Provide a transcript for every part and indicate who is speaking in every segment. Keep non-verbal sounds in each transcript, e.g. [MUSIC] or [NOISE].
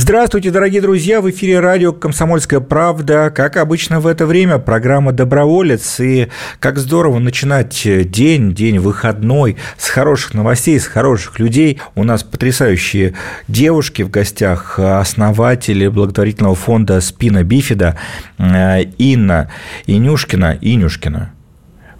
Speaker 1: Здравствуйте, дорогие друзья! В эфире радио «Комсомольская правда». Как обычно в это время программа «Доброволец». И как здорово начинать день, день выходной с хороших новостей, с хороших людей. У нас потрясающие девушки в гостях, основатели благотворительного фонда «Спина Бифида» э, Инна Инюшкина. Инюшкина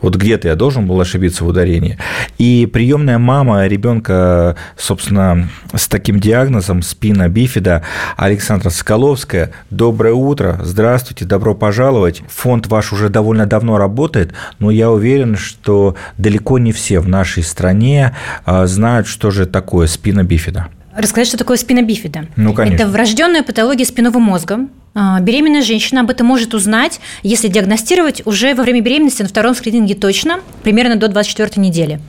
Speaker 1: вот где-то я должен был ошибиться в ударении. И приемная мама ребенка, собственно, с таким диагнозом спина бифида Александра Соколовская. Доброе утро, здравствуйте, добро пожаловать. Фонд ваш уже довольно давно работает, но я уверен, что далеко не все в нашей стране а, знают, что же такое спина бифида.
Speaker 2: Рассказать, что такое спина бифида.
Speaker 1: Ну, конечно.
Speaker 2: Это врожденная патология спинного мозга, беременная женщина об этом может узнать, если диагностировать уже во время беременности на втором скрининге точно, примерно до 24 недели.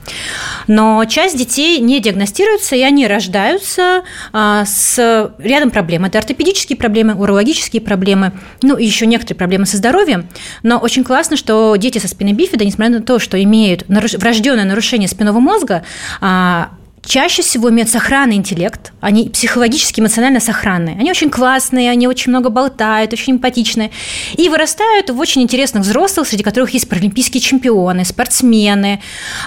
Speaker 2: Но часть детей не диагностируются, и они рождаются а, с рядом проблем. Это ортопедические проблемы, урологические проблемы, ну и еще некоторые проблемы со здоровьем. Но очень классно, что дети со спиной бифида, несмотря на то, что имеют врожденное нарушение спинного мозга, а, чаще всего имеют сохранный интеллект, они психологически, эмоционально сохранные. Они очень классные, они очень много болтают, очень эмпатичные. И вырастают в очень интересных взрослых, среди которых есть паралимпийские чемпионы, спортсмены,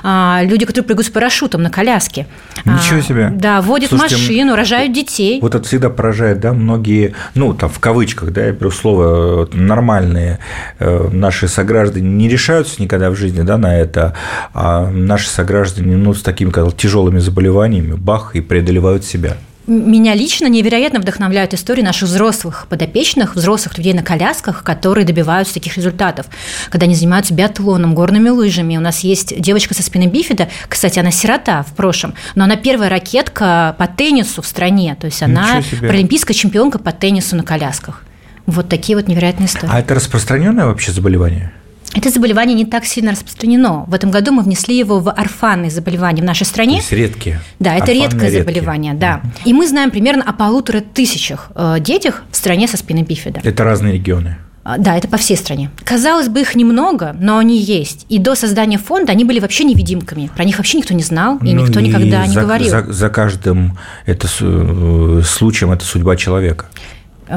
Speaker 2: а, люди, которые прыгают с парашютом на коляске.
Speaker 1: Ничего а, себе.
Speaker 2: Да, водят Слушайте, машину, рожают детей.
Speaker 1: Вот это всегда поражает, да, многие, ну, там, в кавычках, да, я беру слово, нормальные э, наши сограждане не решаются никогда в жизни, да, на это, а наши сограждане, ну, с такими как, тяжелыми заболеваниями, заболеваниями, бах, и преодолевают себя.
Speaker 2: Меня лично невероятно вдохновляют истории наших взрослых подопечных, взрослых людей на колясках, которые добиваются таких результатов, когда они занимаются биатлоном, горными лыжами. У нас есть девочка со спины бифида, кстати, она сирота в прошлом, но она первая ракетка по теннису в стране, то есть она паралимпийская чемпионка по теннису на колясках. Вот такие вот невероятные истории.
Speaker 1: А это распространенное вообще заболевание?
Speaker 2: Это заболевание не так сильно распространено. В этом году мы внесли его в орфанные заболевания в нашей стране. То
Speaker 1: есть редкие.
Speaker 2: Да, это Орфанные редкое редкие. заболевание, да. И мы знаем примерно о полутора тысячах э, детях в стране со спиной бифида.
Speaker 1: Это разные регионы.
Speaker 2: А, да, это по всей стране. Казалось бы, их немного, но они есть. И до создания фонда они были вообще невидимками. Про них вообще никто не знал, и ну, никто и никогда не говорил.
Speaker 1: За, за каждым это, э, случаем это судьба человека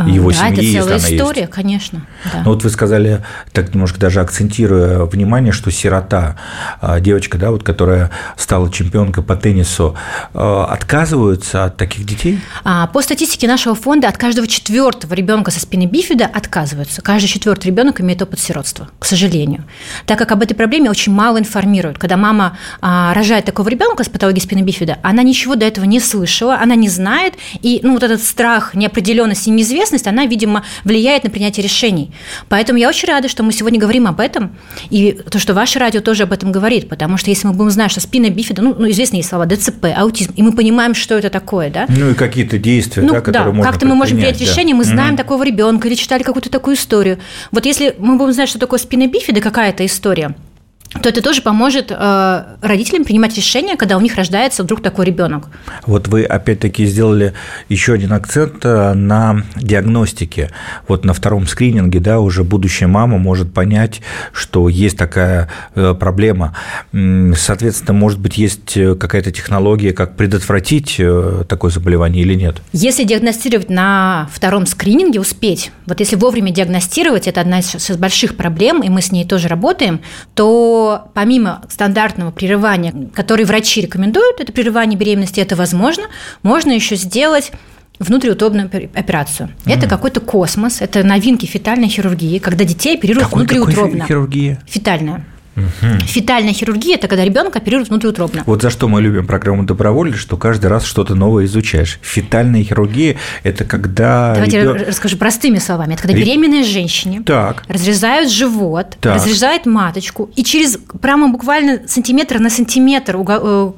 Speaker 1: его да, семьи,
Speaker 2: это целая история,
Speaker 1: есть.
Speaker 2: конечно.
Speaker 1: Да. Ну вот вы сказали, так немножко даже акцентируя внимание, что сирота, а, девочка, да, вот, которая стала чемпионкой по теннису, а, отказываются от таких детей?
Speaker 2: А, по статистике нашего фонда от каждого четвертого ребенка со спины бифида отказываются. Каждый четвертый ребенок имеет опыт сиротства, к сожалению. Так как об этой проблеме очень мало информируют. Когда мама рожает такого ребенка с патологией спины бифида, она ничего до этого не слышала, она не знает, и ну, вот этот страх неопределенности и неизвестности известность, она, видимо, влияет на принятие решений. Поэтому я очень рада, что мы сегодня говорим об этом, и то, что ваше радио тоже об этом говорит, потому что если мы будем знать, что спина бифида, ну, ну известные слова, ДЦП, аутизм, и мы понимаем, что это такое, да?
Speaker 1: Ну, и какие-то действия,
Speaker 2: ну,
Speaker 1: да, которые
Speaker 2: да, как-то мы можем принять да. решение, мы знаем mm-hmm. такого ребенка или читали какую-то такую историю. Вот если мы будем знать, что такое спина бифида, какая-то история – то это тоже поможет э, родителям принимать решения, когда у них рождается вдруг такой ребенок.
Speaker 1: Вот вы опять-таки сделали еще один акцент э, на диагностике. Вот на втором скрининге, да, уже будущая мама может понять, что есть такая э, проблема. Соответственно, может быть, есть какая-то технология, как предотвратить такое заболевание или нет?
Speaker 2: Если диагностировать на втором скрининге, успеть, вот если вовремя диагностировать, это одна из больших проблем, и мы с ней тоже работаем, то помимо стандартного прерывания, который врачи рекомендуют, это прерывание беременности, это возможно, можно еще сделать внутриутробную операцию. Mm. Это какой-то космос, это новинки фетальной хирургии, когда детей оперируют Какой, внутриутробно.
Speaker 1: Какой хирургия?
Speaker 2: Фетальная. Угу. Фетальная хирургия – это когда ребенка оперируют внутриутробно.
Speaker 1: Вот за что мы любим программу «Добровольно», что каждый раз что-то новое изучаешь. Фетальная хирургия – это когда…
Speaker 2: Давайте ребен... я расскажу простыми словами. Это когда беременной женщине так. разрезают живот, так. разрезают маточку, и через прямо буквально сантиметр на сантиметр э,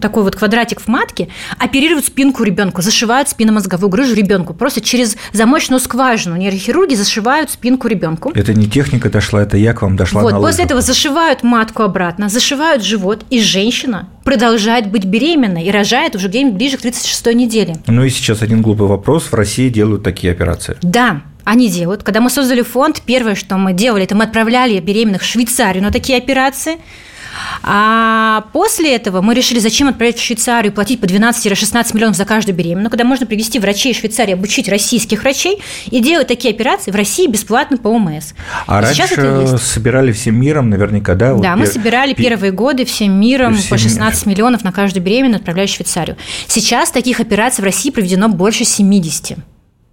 Speaker 2: такой вот квадратик в матке оперируют спинку ребенку, зашивают спинномозговую грыжу ребенку. Просто через замочную скважину нейрохирурги зашивают спинку ребенку.
Speaker 1: Это не техника дошла, это я к вам дошла
Speaker 2: вот, на после этого зашивают зашивают матку обратно, зашивают живот, и женщина продолжает быть беременной и рожает уже где-нибудь ближе к 36-й неделе.
Speaker 1: Ну и сейчас один глупый вопрос. В России делают такие операции?
Speaker 2: Да, они делают. Когда мы создали фонд, первое, что мы делали, это мы отправляли беременных в Швейцарию на такие операции – а после этого мы решили, зачем отправлять в Швейцарию, платить по 12-16 миллионов за каждую беременную, когда можно привести врачей в Швейцарии, обучить российских врачей и делать такие операции в России бесплатно по ОМС.
Speaker 1: А и раньше собирали всем миром наверняка, да?
Speaker 2: Да, вот мы собирали первые годы всем миром всем по 16 мир. миллионов на каждую беременную, отправляя в Швейцарию. Сейчас таких операций в России проведено больше 70.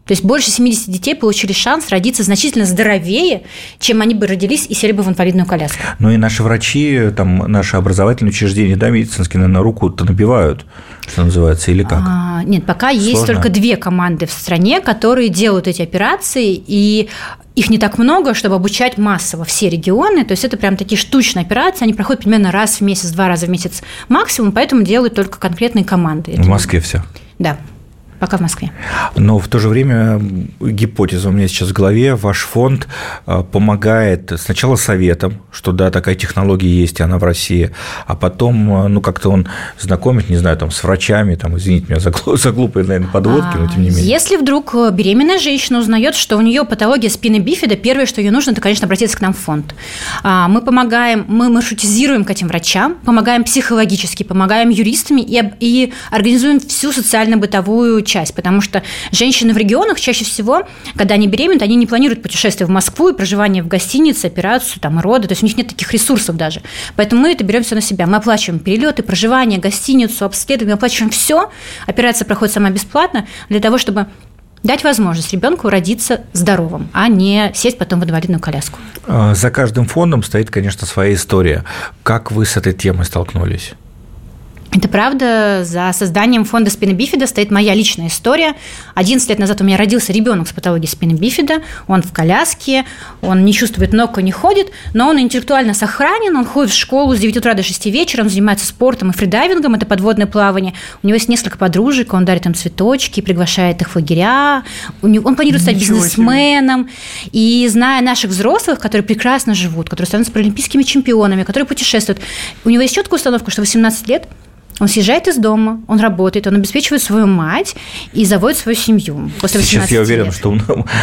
Speaker 2: То есть больше 70 детей получили шанс родиться значительно здоровее, чем они бы родились и сели бы в инвалидную коляску.
Speaker 1: Ну и наши врачи, там, наши образовательные учреждения, да, медицинские, наверное, руку-то набивают, что называется, или как? А,
Speaker 2: нет, пока Сложно? есть только две команды в стране, которые делают эти операции, и их не так много, чтобы обучать массово все регионы. То есть это прям такие штучные операции, они проходят примерно раз в месяц, два раза в месяц максимум, поэтому делают только конкретные команды.
Speaker 1: В Москве все.
Speaker 2: Да. Пока в Москве.
Speaker 1: Но в то же время гипотеза у меня сейчас в голове. Ваш фонд а, помогает сначала советом, что да, такая технология есть, и она в России, а потом, а, ну, как-то он знакомит, не знаю, там, с врачами, там, извините меня за, за глупые, наверное, подводки, но тем не менее.
Speaker 2: Если вдруг э, беременная женщина узнает, что у нее патология спины бифида, первое, что ей нужно, это, конечно, обратиться к нам в фонд. А, мы помогаем, мы маршрутизируем к этим врачам, помогаем психологически, помогаем юристами и, и организуем всю социально-бытовую часть, потому что женщины в регионах чаще всего, когда они беременны, они не планируют путешествие в Москву и проживание в гостинице, операцию, там, роды, то есть у них нет таких ресурсов даже. Поэтому мы это берем все на себя. Мы оплачиваем перелеты, проживание, гостиницу, обследование, оплачиваем все. Операция проходит сама бесплатно для того, чтобы дать возможность ребенку родиться здоровым, а не сесть потом в инвалидную коляску.
Speaker 1: А, за каждым фондом стоит, конечно, своя история. Как вы с этой темой столкнулись?
Speaker 2: Это правда, за созданием фонда спины бифида стоит моя личная история. 11 лет назад у меня родился ребенок с патологией спины бифида, он в коляске, он не чувствует ног и не ходит, но он интеллектуально сохранен, он ходит в школу с 9 утра до 6 вечера, он занимается спортом и фридайвингом, это подводное плавание. У него есть несколько подружек, он дарит им цветочки, приглашает их в лагеря, он планирует стать Ничего бизнесменом. Себе. И зная наших взрослых, которые прекрасно живут, которые становятся паралимпийскими чемпионами, которые путешествуют, у него есть четкая установка, что 18 лет – он съезжает из дома, он работает, он обеспечивает свою мать и заводит свою семью.
Speaker 1: После Сейчас я уверен, что,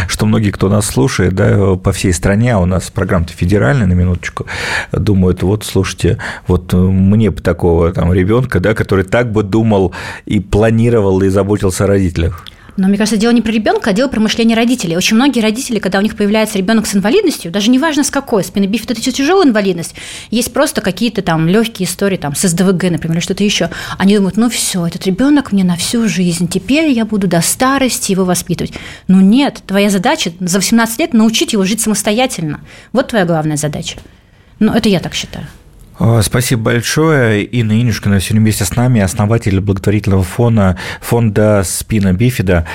Speaker 1: что многие, кто нас слушает, да, по всей стране, а у нас программа-то федеральная, на минуточку, думают, вот, слушайте, вот мне бы такого там ребенка, да, который так бы думал и планировал и заботился о родителях.
Speaker 2: Но мне кажется, дело не про ребенка, а дело про мышление родителей. Очень многие родители, когда у них появляется ребенок с инвалидностью, даже неважно с какой, спинобифид это тяжелая инвалидность, есть просто какие-то там легкие истории, там, с СДВГ, например, или что-то еще. Они думают, ну все, этот ребенок мне на всю жизнь, теперь я буду до старости его воспитывать. Ну нет, твоя задача за 18 лет научить его жить самостоятельно. Вот твоя главная задача. Ну, это я так считаю.
Speaker 1: А, спасибо большое. Инна Инюшкина сегодня вместе с нами, основатель благотворительного фонда, фонда «Спина Бифида».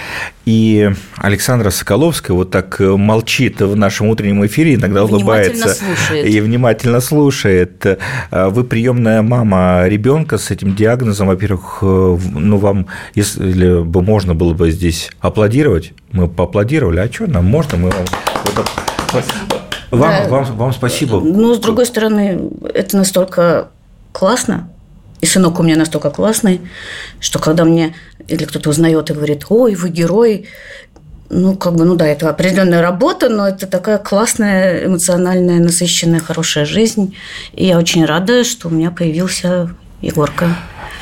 Speaker 1: И Александра Соколовская вот так молчит в нашем утреннем эфире, иногда улыбается слушает. и внимательно слушает. А, вы приемная мама ребенка с этим диагнозом. Во-первых, ну вам, если бы можно было бы здесь аплодировать, мы поаплодировали. А что нам можно? Мы вам вам, да. вам, вам спасибо.
Speaker 3: Ну, с другой стороны, это настолько классно, и сынок у меня настолько классный, что когда мне или кто-то узнает и говорит, ой, вы герой, ну, как бы, ну да, это определенная работа, но это такая классная, эмоциональная, насыщенная, хорошая жизнь. И я очень рада, что у меня появился Егорка.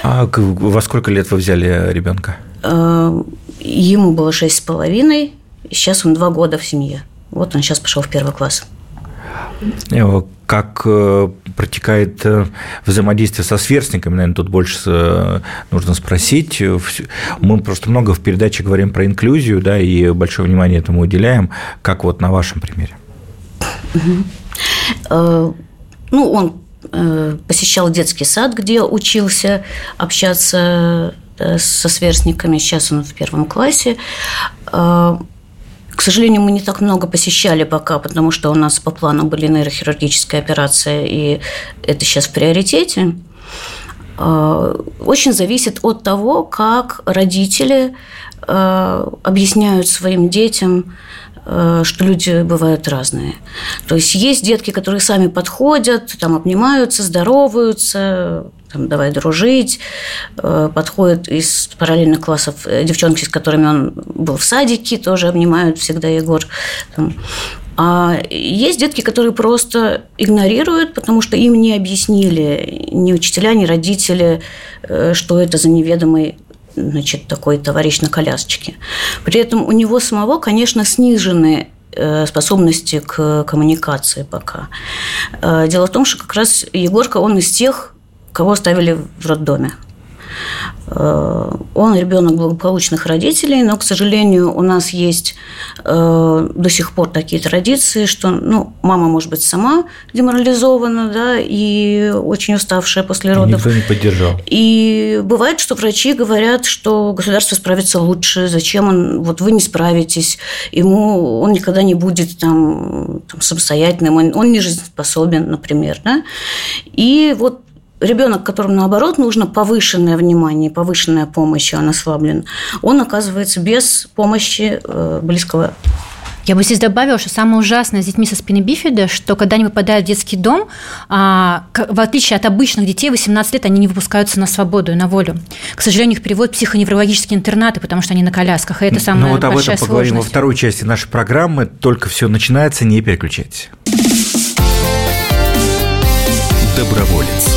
Speaker 1: А во сколько лет вы взяли ребенка?
Speaker 3: А, ему было шесть с половиной, сейчас он два года в семье. Вот он сейчас пошел в первый класс.
Speaker 1: Э, как э, протекает э, взаимодействие со сверстниками, наверное, тут больше нужно спросить. Мы просто много в передаче говорим про инклюзию, да, и большое внимание этому уделяем. Как вот на вашем примере?
Speaker 3: Ну, он посещал детский сад, где учился общаться со сверстниками. Сейчас он в первом классе. К сожалению, мы не так много посещали пока, потому что у нас по плану были нейрохирургическая операция, и это сейчас в приоритете. А, очень зависит от того, как родители а, объясняют своим детям что люди бывают разные. То есть есть детки, которые сами подходят, там обнимаются, здороваются, там, давай дружить, э, подходят из параллельных классов девчонки, с которыми он был в садике, тоже обнимают всегда Егор. Там. А есть детки, которые просто игнорируют, потому что им не объяснили ни учителя, ни родители, что это за неведомый значит, такой товарищ на колясочке. При этом у него самого, конечно, снижены э, способности к коммуникации пока. Э, дело в том, что как раз Егорка, он из тех, кого оставили в роддоме. Э, он ребенок благополучных родителей, но, к сожалению, у нас есть э, до сих пор такие традиции, что ну, мама может быть сама деморализована, да, и очень уставшая после родов.
Speaker 1: Никто не поддержал.
Speaker 3: И бывает, что врачи говорят, что государство справится лучше, зачем он, вот вы не справитесь, ему он никогда не будет там, там самостоятельным, он, он не жизнеспособен, например, да. И вот ребенок, которому наоборот нужно повышенное внимание, повышенная помощь, он ослаблен, он оказывается без помощи э, близкого
Speaker 2: я бы здесь добавила, что самое ужасное с детьми со спины бифида, что когда они попадают в детский дом, а, в отличие от обычных детей, 18 лет они не выпускаются на свободу и на волю. К сожалению, их переводят в психоневрологические интернаты, потому что они на колясках, и это самая
Speaker 1: Ну вот об
Speaker 2: этом
Speaker 1: поговорим
Speaker 2: сложность.
Speaker 1: во второй части нашей программы. Только все начинается, не переключайтесь.
Speaker 4: Доброволец.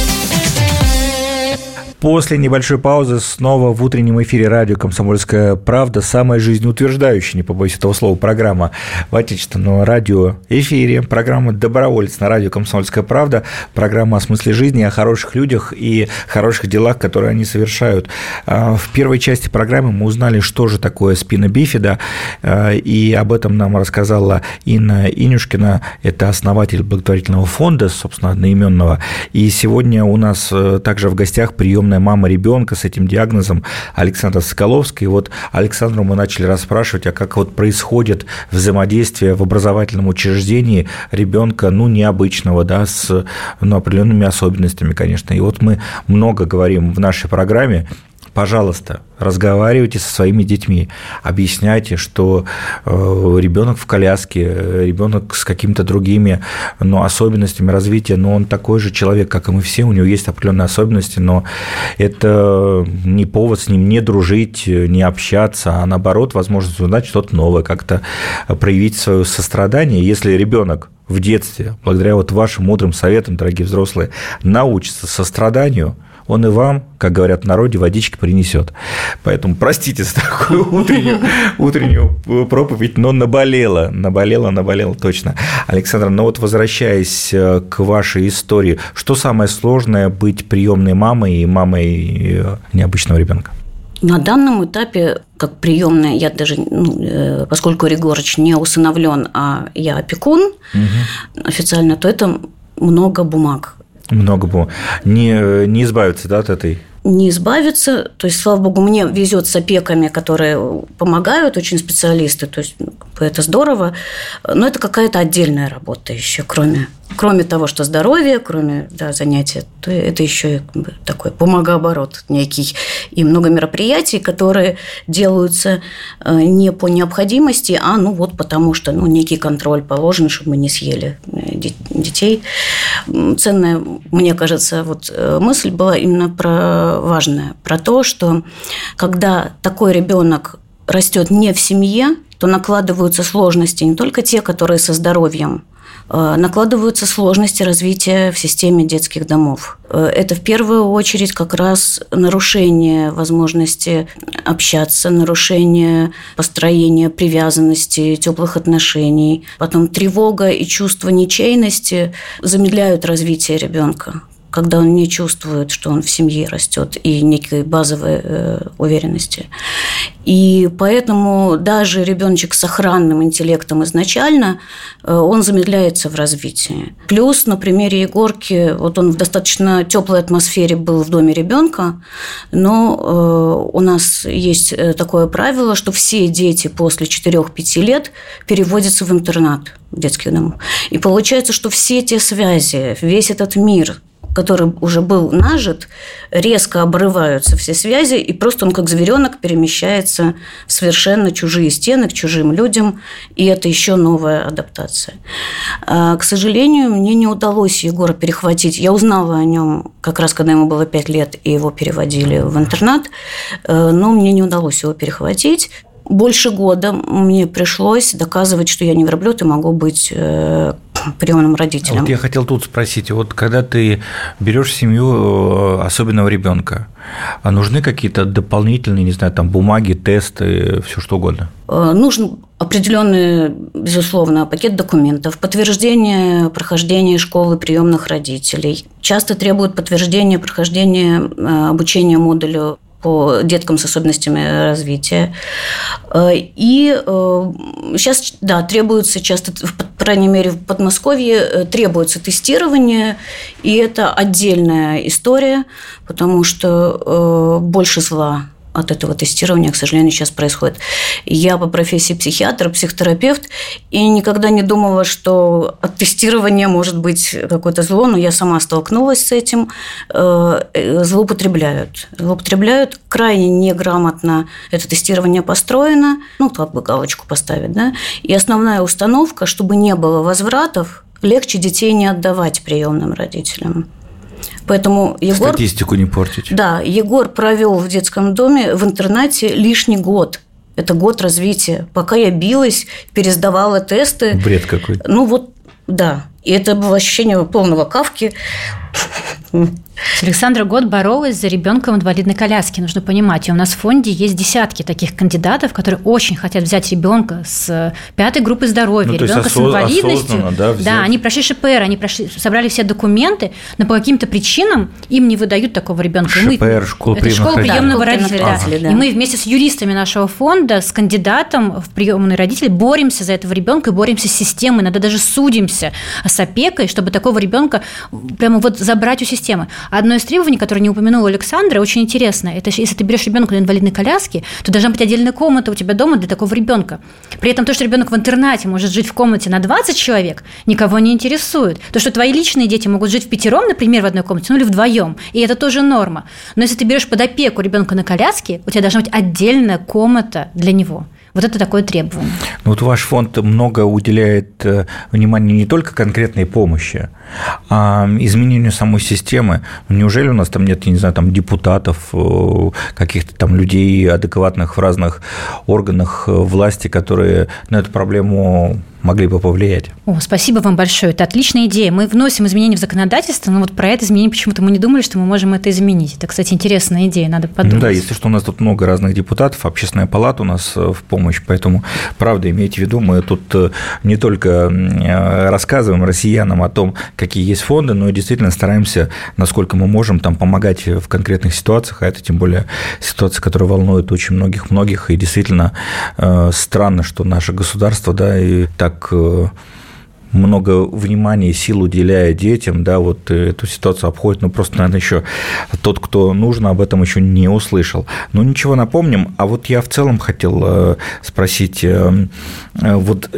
Speaker 1: После небольшой паузы снова в утреннем эфире радио «Комсомольская правда» самая жизнеутверждающая, не побоюсь этого слова, программа в отечественном радиоэфире. Программа «Доброволец» на радио «Комсомольская правда». Программа о смысле жизни, о хороших людях и хороших делах, которые они совершают. А, в первой части программы мы узнали, что же такое спина бифида, а, и об этом нам рассказала Инна Инюшкина, это основатель благотворительного фонда, собственно, одноименного. И сегодня у нас э, также в гостях приемная мама ребенка с этим диагнозом Александра Соколовская. И вот Александру мы начали расспрашивать, а как вот происходит взаимодействие в образовательном учреждении ребенка, ну, необычного, да, с ну, определенными особенностями, конечно. И вот мы много говорим в нашей программе пожалуйста, разговаривайте со своими детьми, объясняйте, что э, ребенок в коляске, ребенок с какими-то другими ну, особенностями развития, но он такой же человек, как и мы все, у него есть определенные особенности, но это не повод с ним не дружить, не общаться, а наоборот, возможность узнать что-то новое, как-то проявить свое сострадание. Если ребенок в детстве, благодаря вот вашим мудрым советам, дорогие взрослые, научится состраданию – он и вам, как говорят в народе, водички принесет. Поэтому простите за такую [LAUGHS] утреннюю, утреннюю проповедь, но наболело, наболело, наболело точно. Александр, ну вот возвращаясь э, к вашей истории, что самое сложное быть приемной мамой и мамой э, необычного ребенка?
Speaker 3: На данном этапе, как приемная, я даже, ну, э, поскольку Ригорыч не усыновлен, а я опекун угу. официально, то это много бумаг.
Speaker 1: Много бумаг. Не, не избавиться да, от этой
Speaker 3: не избавиться. То есть, слава богу, мне везет с опеками, которые помогают, очень специалисты. То есть, это здорово. Но это какая-то отдельная работа еще, кроме кроме того, что здоровье, кроме да, занятия, то это еще и такой бумагооборот некий. И много мероприятий, которые делаются э, не по необходимости, а ну вот потому что ну, некий контроль положен, чтобы мы не съели э, детей. Ценная, мне кажется, вот э, мысль была именно про важная, про то, что когда такой ребенок растет не в семье, то накладываются сложности не только те, которые со здоровьем, накладываются сложности развития в системе детских домов. Э, это в первую очередь как раз нарушение возможности общаться, нарушение построения привязанности, теплых отношений. Потом тревога и чувство ничейности замедляют развитие ребенка когда он не чувствует, что он в семье растет, и некой базовой э, уверенности. И поэтому даже ребеночек с охранным интеллектом изначально, э, он замедляется в развитии. Плюс на примере Егорки, вот он в достаточно теплой атмосфере был в доме ребенка, но э, у нас есть э, такое правило, что все дети после 4-5 лет переводятся в интернат в детский дом. И получается, что все те связи, весь этот мир, который уже был нажит, резко обрываются все связи, и просто он как зверенок перемещается в совершенно чужие стены, к чужим людям, и это еще новая адаптация. А, к сожалению, мне не удалось Егора перехватить. Я узнала о нем как раз, когда ему было 5 лет, и его переводили в интернат, э, но мне не удалось его перехватить больше года мне пришлось доказывать, что я не верблюд и могу быть э, приемным родителем.
Speaker 1: Вот я хотел тут спросить, вот когда ты берешь семью э, особенного ребенка, а нужны какие-то дополнительные, не знаю, там бумаги, тесты, все что угодно?
Speaker 3: Э, нужен определенный, безусловно, пакет документов, подтверждение прохождения школы приемных родителей. Часто требуют подтверждения прохождения обучения модулю по деткам с особенностями развития. Э, и сейчас, э, да, требуется часто, по крайней мере, в Подмосковье э, требуется тестирование, и это отдельная история, потому что больше зла от этого тестирования, к сожалению, сейчас происходит. Я по профессии психиатр, психотерапевт, и никогда не думала, что от тестирования может быть какое-то зло, но я сама столкнулась с этим. Э, злоупотребляют. Злоупотребляют крайне неграмотно это тестирование построено, ну, как бы галочку поставить, да, и основная установка, чтобы не было возвратов, легче детей не отдавать приемным родителям. Поэтому Егор...
Speaker 1: Статистику не портить.
Speaker 3: Да, Егор провел в детском доме в интернате лишний год. Это год развития. Пока я билась, пересдавала тесты.
Speaker 1: Бред какой.
Speaker 3: Ну вот, да. И это было ощущение полного кавки.
Speaker 2: Александра год боролась за ребенка в инвалидной коляске, нужно понимать. И у нас в фонде есть десятки таких кандидатов, которые очень хотят взять ребенка с пятой группы здоровья, ну, ребенка с инвалидностью. Да, да, они прошли ШПР, они прошли, собрали все документы, но по каким-то причинам им не выдают такого ребенка.
Speaker 1: ШПР, школа
Speaker 2: это школа приемного
Speaker 3: да,
Speaker 2: родителя. Да. Да. И мы вместе с юристами нашего фонда, с кандидатом в приемный родитель боремся за этого ребенка и боремся с системой, иногда даже судимся с опекой, чтобы такого ребенка прямо вот забрать у системы. Одно из требований, которое не упомянула Александра, очень интересно. Это если ты берешь ребенка на инвалидной коляске, то должна быть отдельная комната у тебя дома для такого ребенка. При этом то, что ребенок в интернате может жить в комнате на 20 человек, никого не интересует. То, что твои личные дети могут жить в пятером, например, в одной комнате, ну или вдвоем, и это тоже норма. Но если ты берешь под опеку ребенка на коляске, у тебя должна быть отдельная комната для него. Вот это такое требование.
Speaker 1: Ну, вот ваш фонд много уделяет э, внимания не только конкретной помощи, а изменению самой системы. Неужели у нас там нет, я не знаю, там депутатов, э, каких-то там людей адекватных в разных органах э, власти, которые на эту проблему могли бы повлиять.
Speaker 2: О, спасибо вам большое. Это отличная идея. Мы вносим изменения в законодательство, но вот про это изменение почему-то мы не думали, что мы можем это изменить. Это, кстати, интересная идея, надо подумать. Ну
Speaker 1: да, если что, у нас тут много разных депутатов, общественная палата у нас э, в помощь, поэтому, правда, имейте в виду, мы тут не только рассказываем россиянам о том, какие есть фонды, но действительно стараемся, насколько мы можем, там помогать в конкретных ситуациях, а это тем более ситуация, которая волнует очень многих-многих, и действительно странно, что наше государство, да, и так э, много внимания и сил уделяя детям, да, вот эту ситуацию обходит, ну, просто, наверное, еще тот, кто нужно, об этом еще не услышал. Но ничего, напомним. А вот я в целом хотел э, спросить, э, вот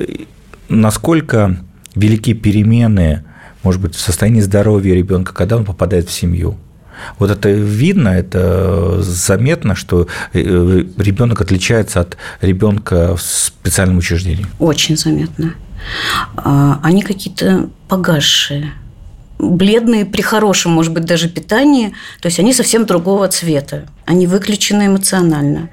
Speaker 1: насколько велики перемены, может быть, состоянии здоровья ребенка, когда он попадает в семью? Вот это видно, это заметно, что э, ребенок отличается от ребенка в специальном учреждении.
Speaker 3: Очень заметно. А, они какие-то погасшие бледные при хорошем, может быть, даже питании, то есть они совсем другого цвета, они выключены эмоционально.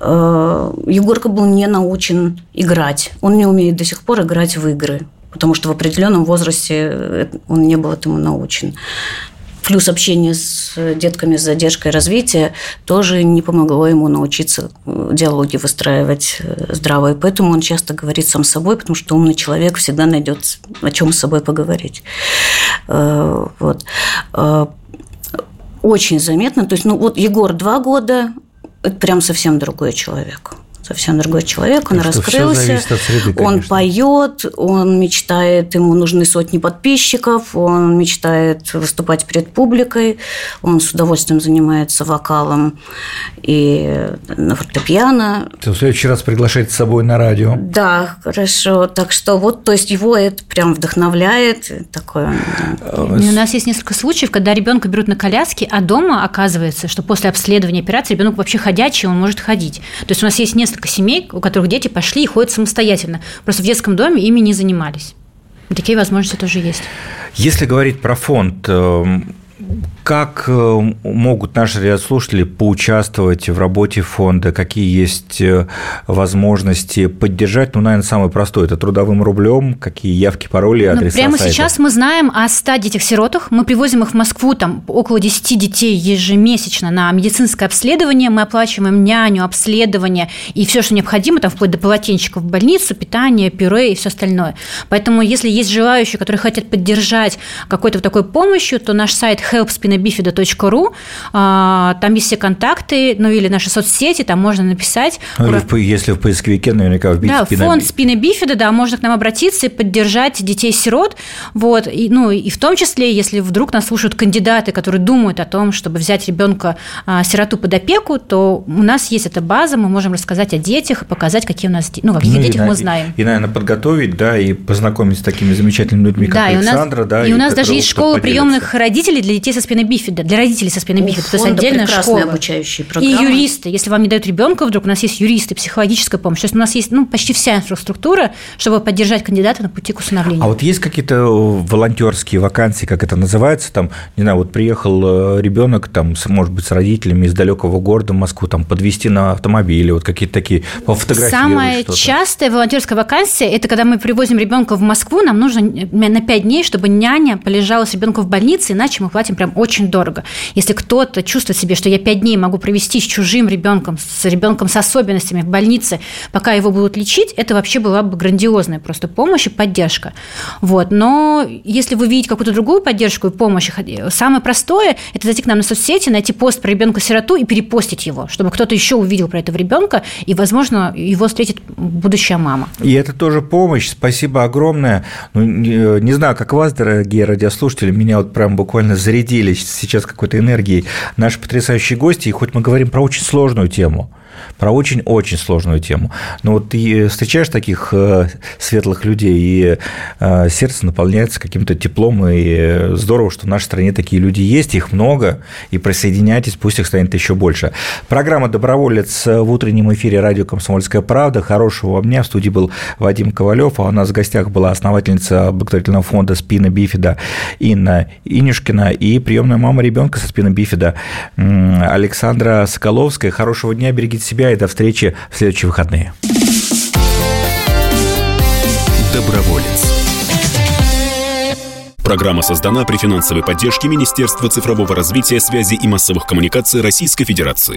Speaker 3: А, Егорка был не научен играть, он не умеет до сих пор играть в игры, потому что в определенном возрасте э, он не был этому научен плюс общение с детками с задержкой развития тоже не помогло ему научиться э, диалоги выстраивать э, здравые. Поэтому он часто говорит сам собой, потому что умный человек всегда найдет о чем с собой поговорить. Вот. Очень заметно. То есть, ну вот Егор два года, это прям совсем другой человек совсем другой человек, он так раскрылся, среды, он поет, он мечтает, ему нужны сотни подписчиков, он мечтает выступать перед публикой, он с удовольствием занимается вокалом и на фортепиано.
Speaker 1: Ты в следующий раз приглашать с собой на радио.
Speaker 3: Да, хорошо. Так что вот, то есть его это прям вдохновляет. Такое.
Speaker 2: У нас есть несколько случаев, когда ребенка берут на коляске, а дома оказывается, что после обследования операции ребенок вообще ходячий, он может ходить. То есть у нас есть несколько несколько семей, у которых дети пошли и ходят самостоятельно. Просто в детском доме ими не занимались. Такие возможности тоже есть.
Speaker 1: Если говорить про фонд, эм, как э, могут наши радиослушатели поучаствовать в работе фонда? Какие есть э, возможности поддержать? Ну, наверное, самое простое – это трудовым рублем. Какие явки, пароли, ну, адреса
Speaker 2: ну, Прямо
Speaker 1: сайтов?
Speaker 2: сейчас мы знаем о 100 детях-сиротах. Мы привозим их в Москву, там около 10 детей ежемесячно на медицинское обследование. Мы оплачиваем няню, обследование и все, что необходимо, там вплоть до полотенчиков в больницу, питание, пюре и все остальное. Поэтому, если есть желающие, которые хотят поддержать какой-то вот такой помощью, то наш сайт helpspin bifida.ru. А, там есть все контакты, ну или наши соцсети, там можно написать.
Speaker 1: Ну, если в поисковике наверняка вбить
Speaker 2: Да, спина... фонд спина бифида, да, можно к нам обратиться и поддержать детей-сирот. Вот, и, ну и в том числе, если вдруг нас слушают кандидаты, которые думают о том, чтобы взять ребенка а, сироту под опеку, то у нас есть эта база, мы можем рассказать о детях, показать, какие у нас, ну, каких ну, детях и, мы знаем.
Speaker 1: И, наверное, подготовить, да, и познакомить с такими замечательными людьми, как
Speaker 2: да,
Speaker 1: Александра,
Speaker 2: и у нас,
Speaker 1: да.
Speaker 2: И, и у нас даже есть школа приемных родителей для детей со спиной бифида, для родителей со спиной бифида.
Speaker 3: То есть отдельная школа. обучающие программы.
Speaker 2: И юристы. Если вам не дают ребенка, вдруг у нас есть юристы, психологическая помощь. То есть у нас есть ну, почти вся инфраструктура, чтобы поддержать кандидата на пути к усыновлению.
Speaker 1: А вот есть какие-то волонтерские вакансии, как это называется, там, не знаю, вот приехал э, ребенок, там, может быть, с родителями из далекого города в Москву, там, подвести на автомобиле, вот какие-то такие, пофотографировать
Speaker 2: Самая что-то. частая волонтерская вакансия – это когда мы привозим ребенка в Москву, нам нужно на 5 дней, чтобы няня полежала с ребенком в больнице, иначе мы платим прям очень дорого. Если кто-то чувствует себе, что я пять дней могу провести с чужим ребенком, с ребенком с особенностями в больнице, пока его будут лечить, это вообще была бы грандиозная просто помощь и поддержка. Вот. Но если вы видите какую-то другую поддержку и помощь, самое простое – это зайти к нам на соцсети, найти пост про ребенка-сироту и перепостить его, чтобы кто-то еще увидел про этого ребенка, и, возможно, его встретит будущая мама.
Speaker 1: И это тоже помощь. Спасибо огромное. Ну, не, не знаю, как вас, дорогие радиослушатели, меня вот прям буквально зарядили сейчас какой-то энергией. Наши потрясающие гости, и хоть мы говорим про очень сложную тему, про очень-очень сложную тему. Но вот ты встречаешь таких э, светлых людей, и э, сердце наполняется каким-то теплом, и здорово, что в нашей стране такие люди есть, их много, и присоединяйтесь, пусть их станет еще больше. Программа «Доброволец» в утреннем эфире радио «Комсомольская правда». Хорошего вам дня. В студии был Вадим Ковалев, а у нас в гостях была основательница благотворительного фонда «Спина Бифида» Инна Инюшкина и приемная мама ребенка со спины Бифида Александра Соколовская. Хорошего дня, берегите себя и до встречи в следующие выходные.
Speaker 4: Доброволец. Программа создана при финансовой поддержке Министерства цифрового развития, связи и массовых коммуникаций Российской Федерации.